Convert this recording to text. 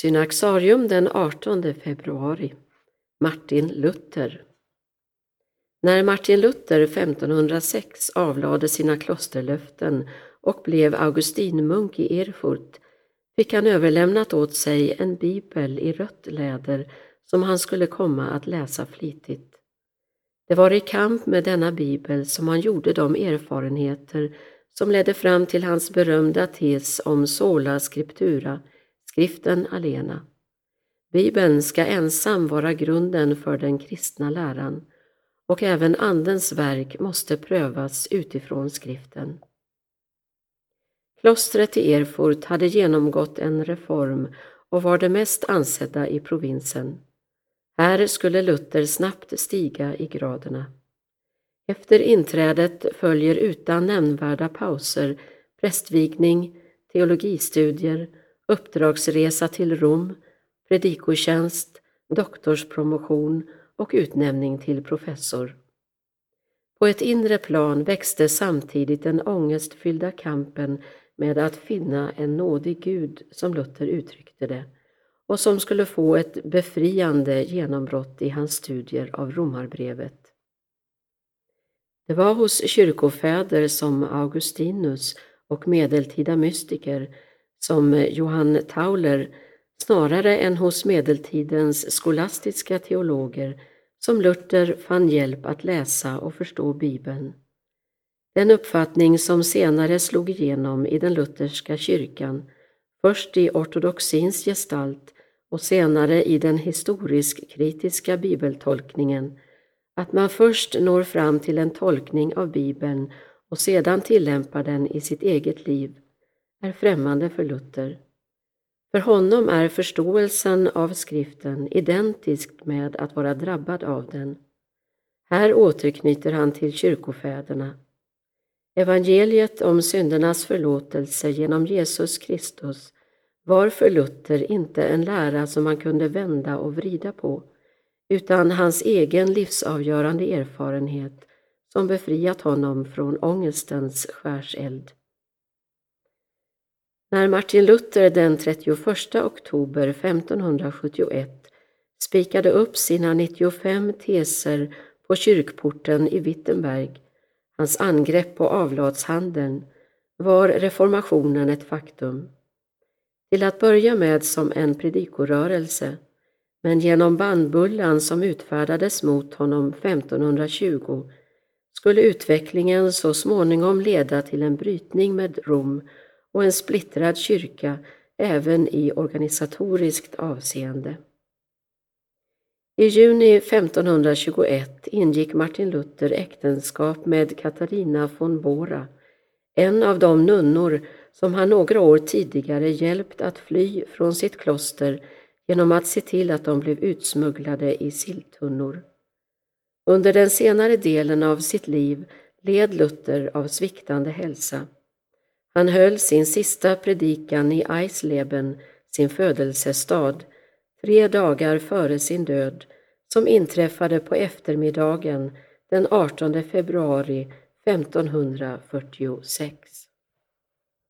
Synaxarium den 18 februari Martin Luther När Martin Luther 1506 avlade sina klosterlöften och blev augustinmunk i Erfurt fick han överlämnat åt sig en bibel i rött läder som han skulle komma att läsa flitigt. Det var i kamp med denna bibel som han gjorde de erfarenheter som ledde fram till hans berömda tes om sola scriptura, skriften alena. Bibeln ska ensam vara grunden för den kristna läran och även Andens verk måste prövas utifrån skriften. Klostret i Erfurt hade genomgått en reform och var det mest ansedda i provinsen. Här skulle Luther snabbt stiga i graderna. Efter inträdet följer utan nämnvärda pauser prästvigning, teologistudier, uppdragsresa till Rom, predikotjänst, doktorspromotion och utnämning till professor. På ett inre plan växte samtidigt den ångestfyllda kampen med att finna en nådig Gud, som Luther uttryckte det, och som skulle få ett befriande genombrott i hans studier av Romarbrevet. Det var hos kyrkofäder som Augustinus och medeltida mystiker som Johann Tauler snarare än hos medeltidens skolastiska teologer som Luther fann hjälp att läsa och förstå Bibeln. Den uppfattning som senare slog igenom i den lutherska kyrkan, först i ortodoxins gestalt och senare i den historisk-kritiska bibeltolkningen, att man först når fram till en tolkning av Bibeln och sedan tillämpar den i sitt eget liv, är främmande för Luther. För honom är förståelsen av skriften identisk med att vara drabbad av den. Här återknyter han till kyrkofäderna. Evangeliet om syndernas förlåtelse genom Jesus Kristus var för Luther inte en lära som man kunde vända och vrida på, utan hans egen livsavgörande erfarenhet som befriat honom från ångestens skärseld. När Martin Luther den 31 oktober 1571 spikade upp sina 95 teser på kyrkporten i Wittenberg, hans angrepp på avlatshandeln, var reformationen ett faktum. Till att börja med som en predikorörelse, men genom bandbullan som utfärdades mot honom 1520 skulle utvecklingen så småningom leda till en brytning med Rom och en splittrad kyrka även i organisatoriskt avseende. I juni 1521 ingick Martin Luther äktenskap med Katarina von Bora, en av de nunnor som han några år tidigare hjälpt att fly från sitt kloster genom att se till att de blev utsmugglade i silltunnor. Under den senare delen av sitt liv led Luther av sviktande hälsa. Han höll sin sista predikan i Eisleben, sin födelsestad, tre dagar före sin död, som inträffade på eftermiddagen den 18 februari 1546.